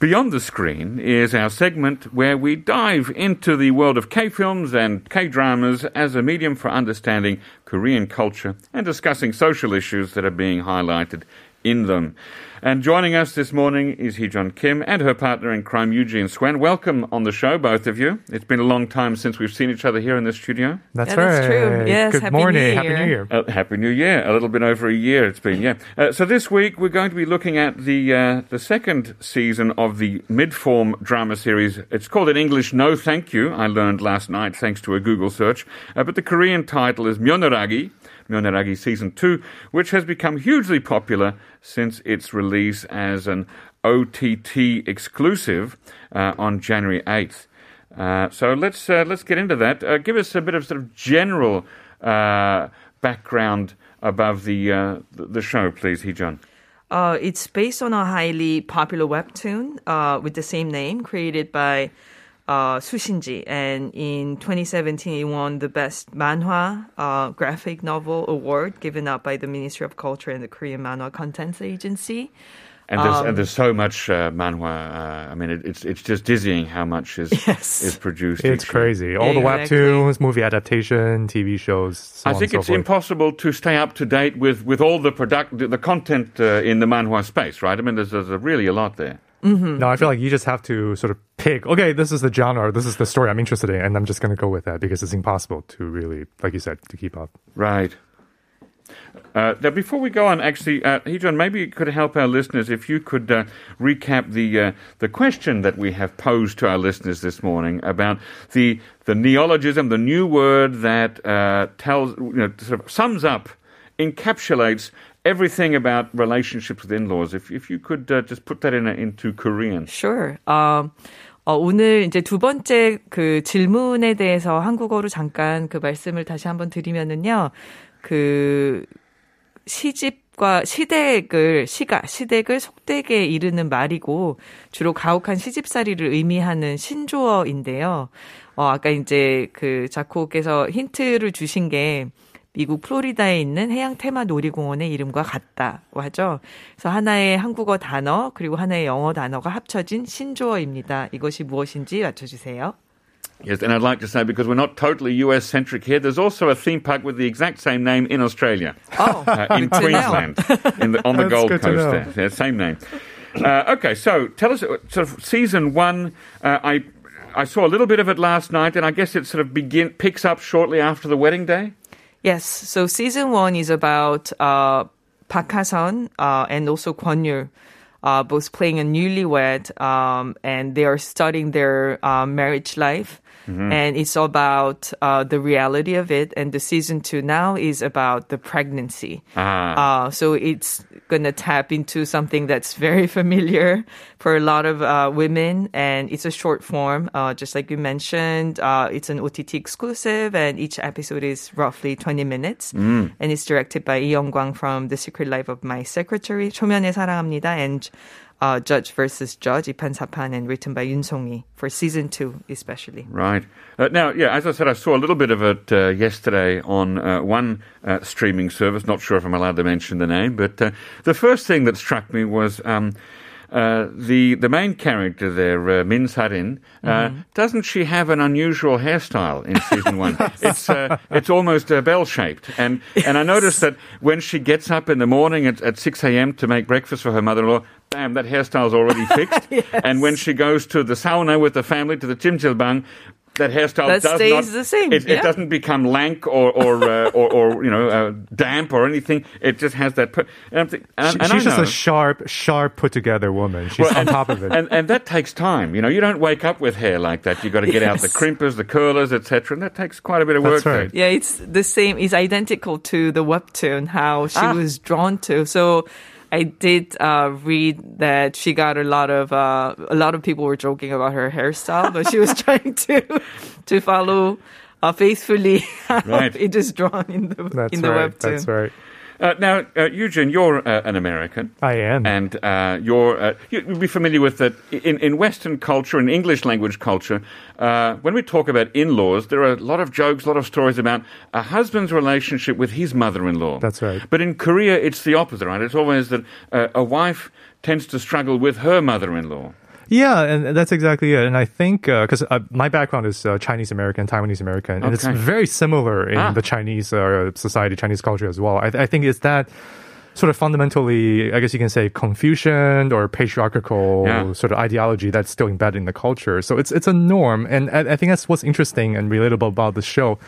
Beyond the Screen is our segment where we dive into the world of K films and K dramas as a medium for understanding Korean culture and discussing social issues that are being highlighted in them. And joining us this morning is Heejun Kim and her partner in crime, Eugene Swen. Welcome on the show, both of you. It's been a long time since we've seen each other here in the studio. That's Yeah, right. that's true. Yes, Good Happy New morning. Year. Happy New Year. Uh, Happy New Year! A little bit over a year it's been, yeah. Uh, so this week we're going to be looking at the uh, the second season of the mid-form drama series. It's called in English "No Thank You." I learned last night thanks to a Google search, uh, but the Korean title is Myoneragi. Myoneragi Season 2, which has become hugely popular since its release as an OTT exclusive uh, on January 8th. Uh, so let's uh, let's get into that. Uh, give us a bit of sort of general uh, background above the uh, the the show, please. Uh, it's based on a highly popular webtoon with the same name, created by uh, Su Shinji, and in 2017 he won the best manhwa uh, graphic novel award given out by the Ministry of Culture and the Korean Manhwa Contents Agency. And there's, Um, and there's so much uh, manhwa. Uh, I mean, it, it's it's just dizzying how much is Yes. is produced. It's each year. crazy. All the Exactly. webtoons, movie adaptation, TV shows. So I on think and it's forth. impossible to stay up to date with, with all the product, the content uh, in the manhwa space, right? I mean, there's, there's really a lot there. No, I feel like you just have to sort of pick. Okay, this is the genre. This is the story I'm interested in, and I'm just going to go with that because it's impossible to really, like you said, to keep up. Right. Uh, now, before we go on, actually, uh, Heejun, maybe you could help our listeners if you could uh, recap the uh, the question that we have posed to our listeners this morning about the the neologism, the new word that uh, tells, you know, sort of sums up, encapsulates everything about relationships with in-laws. If if you could uh, just put that in a, into Korean. Sure. 어, 어, 오늘 이제 두 번째 그 질문에 대해서 한국어로 잠깐 그 말씀을 다시 한번 드리면은요. 그 시집과 시댁을 시가 시댁을 속되게 이르는 말이고 주로 가혹한 시집살이를 의미하는 신조어인데요. 어 아까 이제 그 자코께서 힌트를 주신 게 미국 플로리다에 있는 해양 테마 놀이공원의 이름과 같다고 하죠. 그래서 하나의 한국어 단어 그리고 하나의 영어 단어가 합쳐진 신조어입니다. 이것이 무엇인지 맞춰주세요. Yes, and I'd like to say because we're not totally US centric here, there's also a theme park with the exact same name in Australia. Oh, uh, in good to know. Queensland, in the, on the That's Gold good to Coast. know. There, yeah, same name. Uh, okay, so tell us, uh, sort of season one. Uh, I I saw a little bit of it last night, and I guess it sort of begin picks up shortly after the wedding day. Yes. So season one is about uh, Park Ha-sun uh, and also Kwon Yul, uh, both playing a newlywed, um, and they are studying their uh, marriage life. And it's about uh, the reality of it. And the season two now is about the pregnancy. Ah. Uh, so it's gonna tap into something that's very familiar for a lot of uh, women, and it's a short form, uh, just like you mentioned. Uh, it's an OTT exclusive, and each episode is roughly 20 minutes, and it's directed by Lee Young-kwang from The Secret Life of My Secretary, 초면에 사랑합니다, and uh, Judge versus Judge, Ipan Sapan, and written by Yun Songi for season two, especially. Right. Uh, now, yeah, as I said, I saw a little bit of it uh, yesterday on uh, one uh, streaming service. Not sure if I'm allowed to mention the name, but uh, the first thing that struck me was. Um, the the main character there, Min Sarin, mm. doesn't she have an unusual hairstyle in season one? it's it's almost bell shaped, and and I noticed that when she gets up in the morning at, at six a.m. to make breakfast for her mother-in-law, bam, that hairstyle's already fixed. And when she goes to the sauna with the family to the jimjilbang, that hairstyle That does stays not, the same, It, yeah. it doesn't become lank or or uh, or, or you know uh, damp or anything. It just has that. Per- and I'm think- and, She- and she's just a sharp, sharp, put together woman. She's well, on top of it. And, and that takes time. You know, you don't wake up with hair like that. You've got to get out the crimpers, the curlers, etc. And that takes quite a bit of work. That's right. Yeah, it's the same. It's identical to the webtoon how she Ah. was drawn to. So I did uh, read that she got a lot of uh, a lot of people were joking about her hairstyle, but she was trying to to follow uh, faithfully how Right. it is drawn in the That's in the right. webtoon. That's right. Uh, now, uh, Eugene, you're uh, an American. I am. And uh, you're, uh, you'd be familiar with that in, in Western culture, in English language culture, uh, when we talk about in laws, there are a lot of jokes, a lot of stories about a husband's relationship with his mother in law. That's right. But in Korea, it's the opposite, right? It's always that uh, a wife tends to struggle with her mother in law. Yeah, and that's exactly it. And I think because uh, my background is uh, Chinese American, Taiwanese American, and it's very similar in Ah. the Chinese uh, society, Chinese culture as well. I, I think it's that sort of fundamentally, I guess you can say, Confucian or patriarchal Yeah. sort of ideology that's still embedded in the culture. So it's it's a norm, and I, I think that's what's interesting and relatable about the show,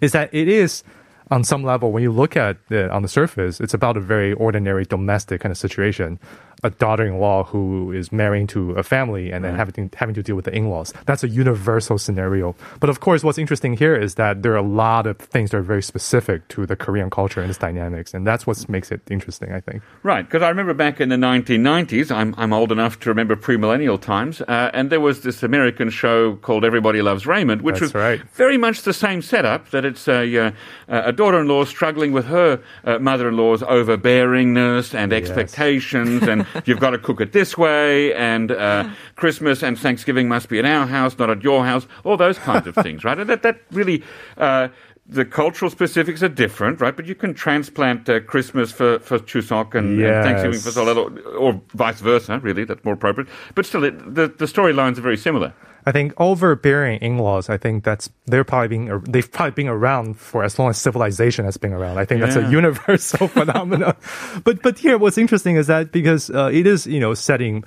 is that it is. On some level, when you look at it on the surface, it's about a very ordinary domestic kind of situation. A daughter-in-law who is marrying to a family and then having having to deal with the in-laws. That's a universal scenario. But of course, what's interesting here is that there are a lot of things that are very specific to the Korean culture and its dynamics, and that's what makes it interesting. I think. Right, because I remember back in the 1990s, I'm, I'm old enough to remember pre-millennial times, uh, and there was this American show called Everybody Loves Raymond, which That's was right. very much the same setup, that it's a, uh, a daughter-in-law struggling with her uh, mother-in-law's overbearingness and expectations, and you've got to cook it this way, and uh, Christmas and Thanksgiving must be at our house, not at your house, all those kinds of things, right? And that, that really... Uh, the cultural specifics are different, right? But you can transplant uh, Christmas for, for Chuseok and, and Thanksgiving for Yes. Seollal, or, or vice versa, really. That's more appropriate. But still, it, the, the storylines are very similar. I think overbearing in-laws. I think that's they're probably being they've probably been around for as long as civilization has been around. I think that's a universal phenomenon. But but here, what's interesting is that because uh, it is you know setting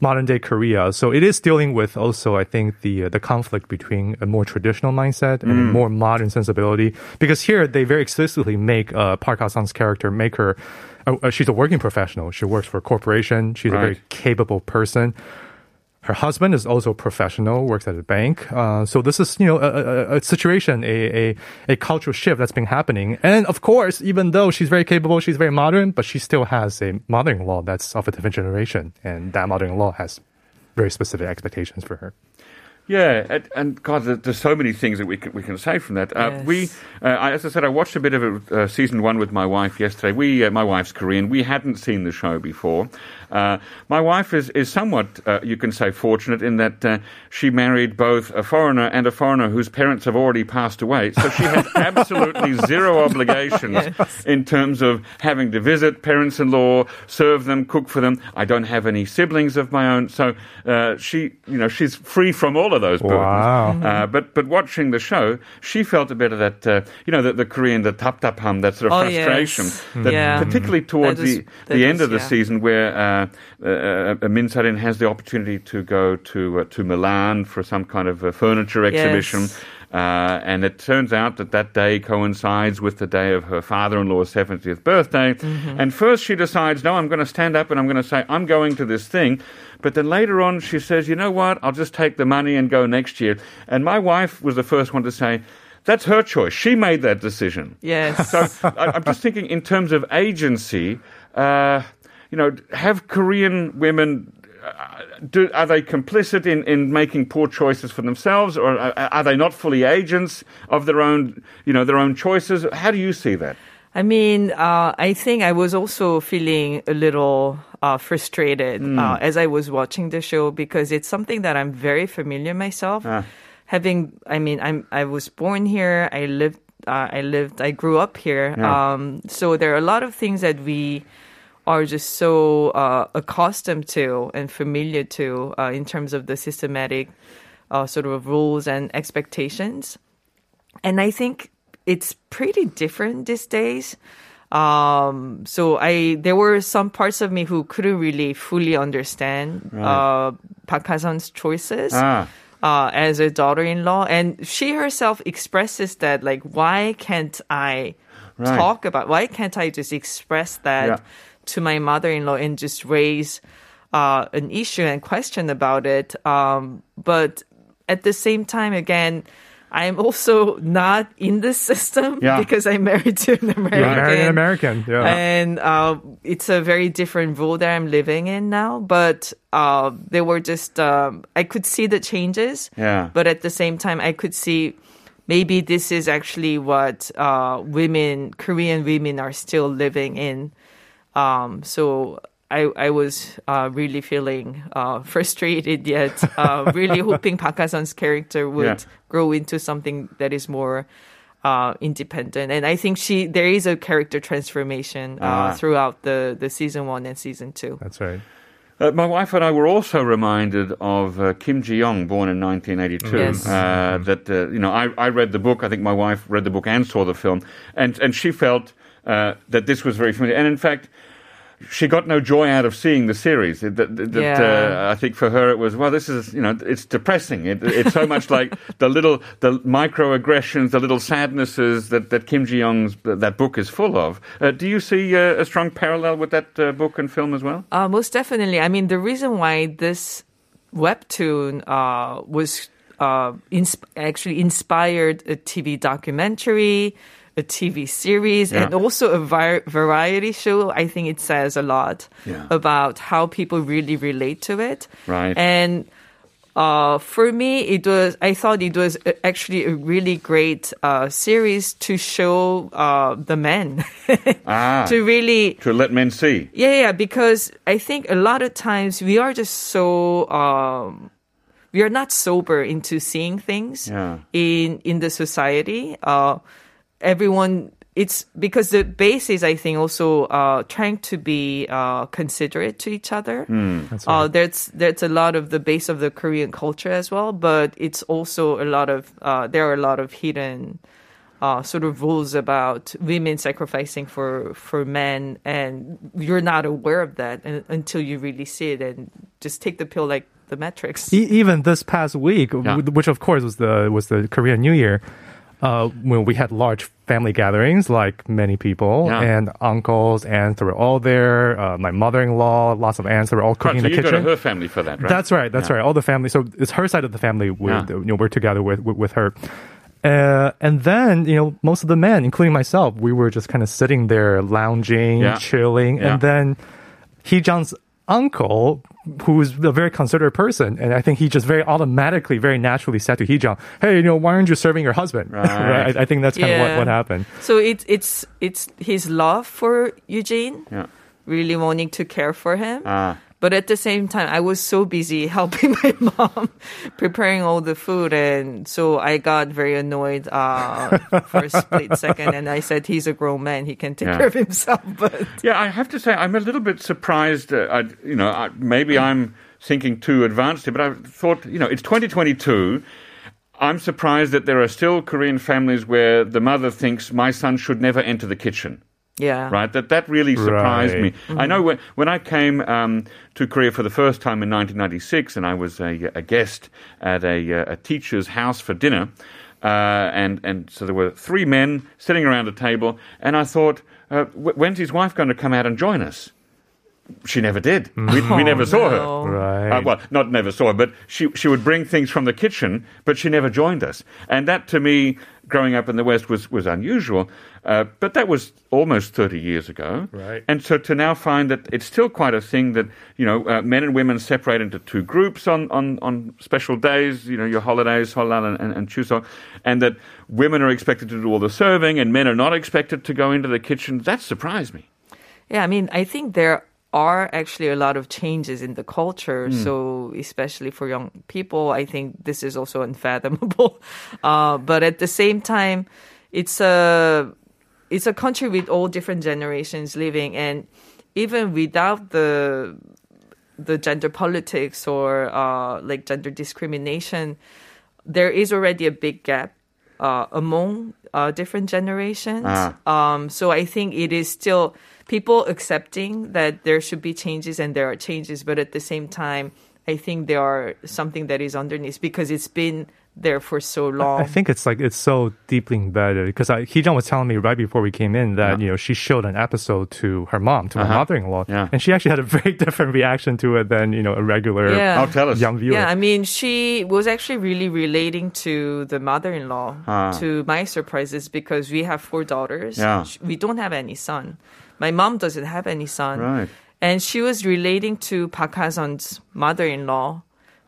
modern day Korea, so it is dealing with also I think the uh, the conflict between a more traditional mindset and a more modern sensibility. Because here they very explicitly make uh, Park Ha-sun's character make her. Uh, uh, she's a working professional. She works for a corporation. She's a very capable person. Her husband is also a professional, works at a bank. Uh, so this is, you know, a, a, a situation, a, a, a cultural shift that's been happening. And of course, even though she's very capable, she's very modern, but she still has a mother-in-law that's of a different generation. And that mother-in-law has very specific expectations for her. Yeah, and, and God, there's so many things that we can, we can say from that. Uh, Yes. We, uh, I, as I said, I watched a bit of it, uh, season one with my wife yesterday. We, uh, my wife's Korean. We hadn't seen the show before. Uh, my wife is is somewhat, uh, you can say, fortunate in that uh, she married both a foreigner and a foreigner whose parents have already passed away. So she has absolutely zero obligations in terms of having to visit parents-in-law, serve them, cook for them. I don't have any siblings of my own, so uh, she, you know, she's free from all of those burdens. Wow. Uh, but but watching the show, she felt a bit of that, uh, you know, the, the Korean, the tap tap hum, that sort of Oh, yes. frustration. That Yeah. particularly towards That is- the, that the end is, of the yeah. season, where uh, uh, uh, Min Sarin has the opportunity to go to uh, to Milan for some kind of uh, furniture exhibition. Yes. Uh, and it turns out that that day coincides with the day of her father-in-law's 70th birthday. Mm-hmm. And first she decides, no, I'm going to stand up and I'm going to say, I'm going to this thing. But then later on she says, you know what? I'll just take the money and go next year. And my wife was the first one to say, that's her choice. She made that decision. Yes. So I, I'm just thinking in terms of agency, uh, you know, have Korean women. Uh, do, are they complicit in, in making poor choices for themselves, or are, are they not fully agents of their own, you know, their own choices? How do you see that? I mean, uh, I think I was also feeling a little uh, frustrated uh, as I was watching the show because it's something that I'm very familiar myself. Having, I mean, I'm I was born here. I lived, uh, I lived, I grew up here. Yeah. Um, so there are a lot of things that we are just so uh, accustomed to and familiar to uh, in terms of the systematic uh, sort of rules and expectations. And I think it's pretty different these days. Um, so I there were some parts of me who couldn't really fully understand uh, Park Ha-sun's choices Ah. uh, as a daughter-in-law, and she herself expresses that like, why can't I Right. talk about? Why can't I just express that Yeah. To my mother-in-law and just raise uh, an issue and question about it? Um, but at the same time, again. I'm also not in this system Yeah. because I'm married to an American. You're married an American. Yeah. And uh, it's a very different role that I'm living in now. But uh, they were just, um, I could see the changes. Yeah. But at the same time, I could see maybe this is actually what uh, women, Korean women, are still living in. Um, so I, I was uh, really feeling uh, frustrated, yet uh, really hoping Park Ha-sun's character would Yeah. grow into something that is more uh, independent. And I think she there is a character transformation uh, Ah. throughout the, the season one and season two. That's right. Uh, my wife and I were also reminded of uh, Kim Ji Young, born in 1982. Yes. Uh, that uh, you know, I, I read the book. I think my wife read the book and saw the film, and and she felt uh, that this was very familiar. And in fact, she got no joy out of seeing the series. That, that, that, Yeah. uh, I think for her it was well, this is you know, it's depressing. It, it's so much like the little the microaggressions, the little sadnesses that that Kim Ji Young's that book is full of. Uh, do you see uh, a strong parallel with that uh, book and film as well? Uh, most definitely. I mean, the reason why this webtoon uh, was uh, ins- actually inspired a TV documentary, a TV series, Yeah. and also a vi- variety show, I think it says a lot Yeah. about how people really relate to it. Right. And uh, for me, it was. I thought it was actually a really great uh, series to show uh, the men Ah. to really to let men see. yeah, yeah, because I think a lot of times we are just so um, we are not sober into seeing things Yeah. in in the society. Uh, everyone, it's because the base is, I think, also uh, trying to be uh, considerate to each other. That's Uh, right. there's there's a lot of the base of the Korean culture as well, but it's also a lot of uh, there are a lot of hidden uh, sort of rules about women sacrificing for for men, and you're not aware of that until you really see it and just take the pill like the Matrix. E- even this past week, Yeah. which of course was the was the Korean New Year, uh, when we had large family gatherings, like many people, Yeah. and uncles, aunts were all there. Uh, my mother-in-law, lots of aunts were all cooking so in the you go to kitchen. her family for that, right? That's right. That's Yeah. right. All the family. So it's her side of the family. With, Yeah. you know, we're together with with, with her. Uh, and then, you know, most of the men, including myself, we were just kind of sitting there lounging, Yeah. chilling. Yeah. And then Heejang's uncle, who's a very considerate person, and I think he just very automatically, very naturally said to Heejang, hey, you know, why aren't you serving your husband? Right. I, I think that's kind of what, what happened. So it's it's it's his love for Eugene, Yeah. really wanting to care for him. Ah. But at the same time, I was so busy helping my mom preparing all the food, and so I got very annoyed uh, for a split second. And I said, "He's a grown man; he can take Yeah. care of himself." But Yeah, I have to say I'm a little bit surprised. Uh, I, you know, I, maybe I'm thinking too advanced here, but I thought, you know, it's 2022. I'm surprised that there are still Korean families where the mother thinks my son should never enter the kitchen. Yeah, right? That that really surprised Right. me. I know when when I came um, to Korea for the first time in 1996, and I was a, a guest at a, uh, a teacher's house for dinner, uh, and and so there were three men sitting around a table, and I thought, uh, "Wh- when's his wife going to come out and join us? She never did. We, we never saw her. Right. Uh, well, not never saw her, but she she would bring things from the kitchen, but she never joined us. And that, to me, growing up in the West, was was unusual. Uh, but that was almost thirty years ago. Right. And so to now find that it's still quite a thing that you know uh, men and women separate into two groups on on on special days. You know your holidays, Holal and, and, and Chuseok, and that women are expected to do all the serving and men are not expected to go into the kitchen. That surprised me. Yeah, I mean, I think there are actually a lot of changes in the culture. So, especially for young people, I think this is also unfathomable. Uh, but at the same time, it's a it's a country with all different generations living, and even without the the gender politics or uh, like gender discrimination, there is already a big gap uh, among uh, different generations. Ah. Um, so I think it is still people accepting that there should be changes and there are changes, but at the same time, I think there are something that is underneath because it's been there for so long. I think it's like it's so deeply embedded because Heejun was telling me right before we came in that you know she showed an episode to her mom, to her Uh-huh. mother-in-law, Yeah. and she actually had a very different reaction to it than you know a regular Yeah. Oh, tell us. young viewer. Yeah, I mean, she was actually really relating to the mother-in-law. Ah. To my surprises, because we have four daughters. Yeah. Sh- We don't have any son. My mom doesn't have any son. Right. And she was relating to Park Ha-sun's mother-in-law,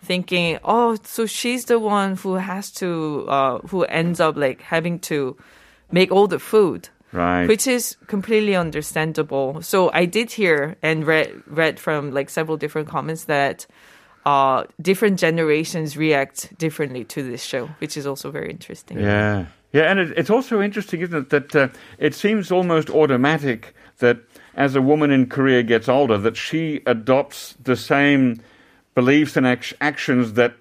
thinking, oh, so she's the one who has to, uh, who ends up like having to make all the food. Right. Which is completely understandable. So I did hear and read read from like several different comments that uh, different generations react differently to this show, which is also very interesting. Yeah. Yeah, and it, it's also interesting, isn't it, that uh, it seems almost automatic that as a woman in Korea gets older, that she adopts the same beliefs and act- actions that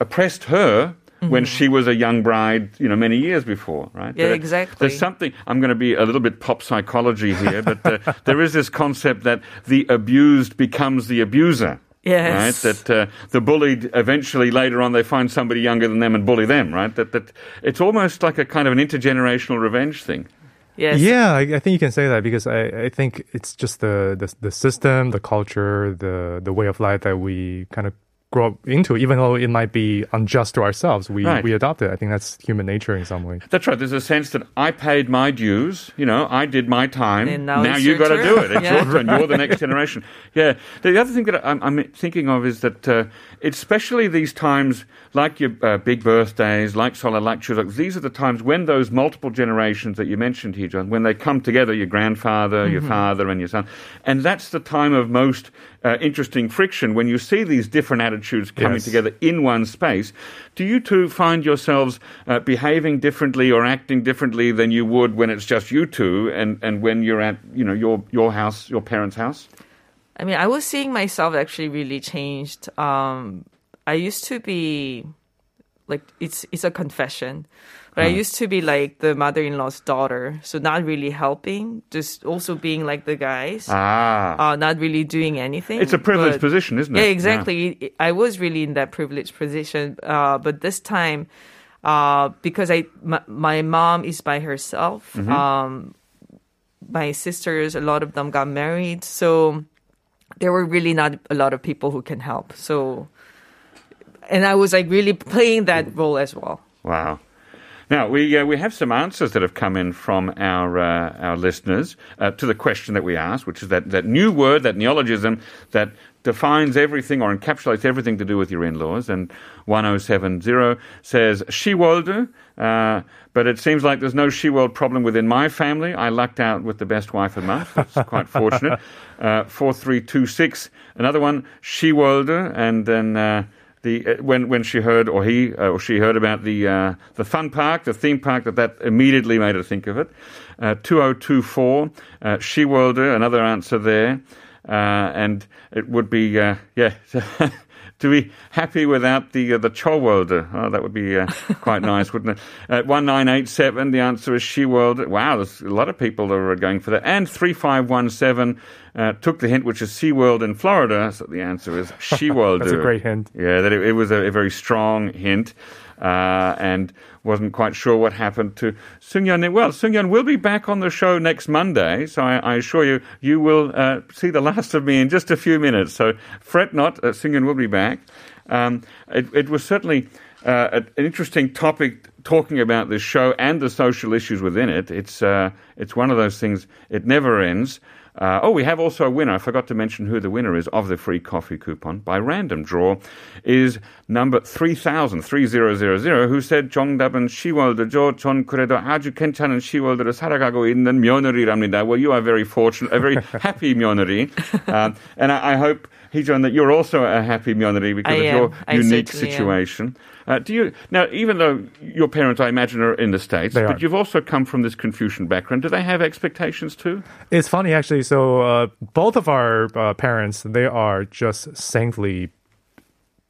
oppressed her when she was a young bride, you know, many years before, right? Mm-hmm. Yeah, There- exactly. There's something, I'm going to be a little bit pop psychology here, but uh, there is this concept that the abused becomes the abuser. Yes. Right? That uh, the bullied eventually later on they find somebody younger than them and bully them, right? That that it's almost like a kind of an intergenerational revenge thing. Yes. Yeah, I, I think you can say that because I, I think it's just the, the the system, the culture, the the way of life that we kind of grow up into. Even though it might be unjust to ourselves, we Right. we adopt it. I think that's human nature in some way. That's right. There's a sense that I paid my dues. You know, I did my time. And now it's you your got to do it. It's Yeah. your turn. You're the next generation. Yeah. The other thing that I'm, I'm thinking of is that, uh, especially these times, like your uh, big birthdays, like Seollal, like Chuseok, these are the times when those multiple generations that you mentioned here, John, when they come together, your grandfather, your father, and your son, and that's the time of most uh, interesting friction when you see these different attitudes coming Yes. together in one space. Do you two find yourselves uh, behaving differently or acting differently than you would when it's just you two and, and when you're at you know your your house, your parents' house? I mean, I was seeing myself actually really changed. Um, I used to be like it's it's a confession, but I used to be like the mother-in-law's daughter, so not really helping, just also being like the guys, Ah, uh, not really doing anything. it's a privileged but- position, isn't it? Yeah, exactly. I was really in that privileged position, uh, but this time, uh, because I my, my mom is by herself. Mm-hmm. Um, my sisters, a lot of them got married, so there were really not a lot of people who can help. So, and I was like really playing that role as well. Wow. Now we uh, we have some answers that have come in from our uh, our listeners uh, to the question that we asked, which is that, that new word, that neologism that defines everything or encapsulates everything to do with your in-laws. And 1070 says Shewolder, uh, but it seems like there's no she-world problem within my family. I lucked out with the best wife a month. That's quite fortunate. Uh, 4326, another one, Shewolder, and then. The uh, when when she heard or he uh, or she heard about the uh, the fun park, the theme park, that that immediately made her think of it. Uh, 2024, She Worlder, another answer there, uh, and it would be uh, yeah. To be happy without the uh, the Chowolder, oh, that would be uh, quite nice, wouldn't it? At one nine eight seven, the answer is Shewolder. Wow, there's a lot of people that are going for that. And three five one seven uh, took the hint, which is SeaWorld in Florida. So the answer is Shewolder. That's a great hint. Yeah, that it, it was a, a very strong hint, uh, and wasn't quite sure what happened to Sungyeon. Well, Sungyeon will be back on the show next Monday, so I, I assure you, you will uh, see the last of me in just a few minutes. So fret not, uh, Sungyeon will be back. Um, it, it was certainly uh, an interesting topic talking about this show and the social issues within it. It's uh, it's one of those things. It never ends. Uh, oh, we have also a winner. I forgot to mention who the winner is of the free coffee coupon by random draw is number 3000, 3000, who said 정답은 10월드죠. 전 그래도 아주 괜찮은 10월드를 살아가고 있는 며느리랍니다. Well, you are very fortunate, a very happy 며느리. Um, and I, I hope, Heejun, that you're also a happy Myeonri because I of am. your I unique situation. Uh, do you now? Even though your parents, I imagine, are in the states, they but are. you've also come from this Confucian background. Do they have expectations too? It's funny actually. So uh, both of our uh, parents, they are just saintly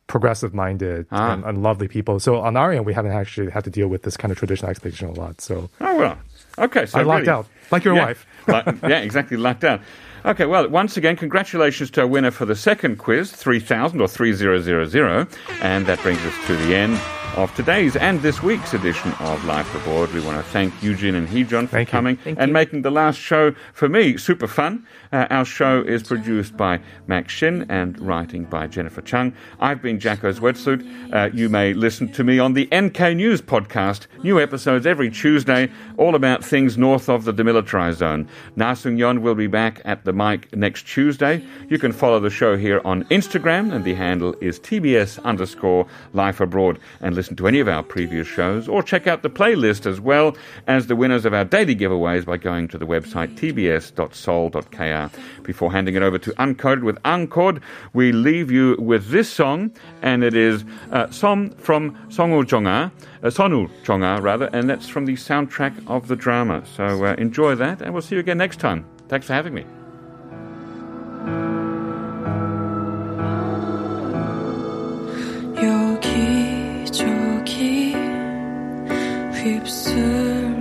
progressive minded ah. and, and, lovely people. So on our end, we haven't actually had to deal with this kind of traditional expectation a lot. So oh well, okay. So I lucked really- out, like your yeah, wife. Luck- yeah, exactly, lucked out. Okay, well, once again, congratulations to our winner for the second quiz, 3000 or 3000. And that brings us to the end of today's and this week's edition of Life Abroad. We want to thank Eugene and Heejun for Thank coming and you. making the last show for me super fun. Uh, our show is produced by Max Shin and writing by Jennifer Chung. I've been Jacco Zwetsloot. Uh, you may listen to me on the NK News podcast. New episodes every Tuesday, all about things north of the demilitarized zone. Na Sung Yeon will be back at the mic next Tuesday. You can follow the show here on Instagram, and the handle is TBS underscore Life Abroad, and listen to any of our previous shows, or check out the playlist as well as the winners of our daily giveaways by going to the website tbs.seoul.kr. Before handing it over to Uncoded with Uncode, we leave you with this song, and it is uh, Som from Songu Jonga, uh, Sonu Jonga rather, and that's from the soundtrack of the drama. So uh, enjoy that, and we'll see you again next time. Thanks for having me. 입술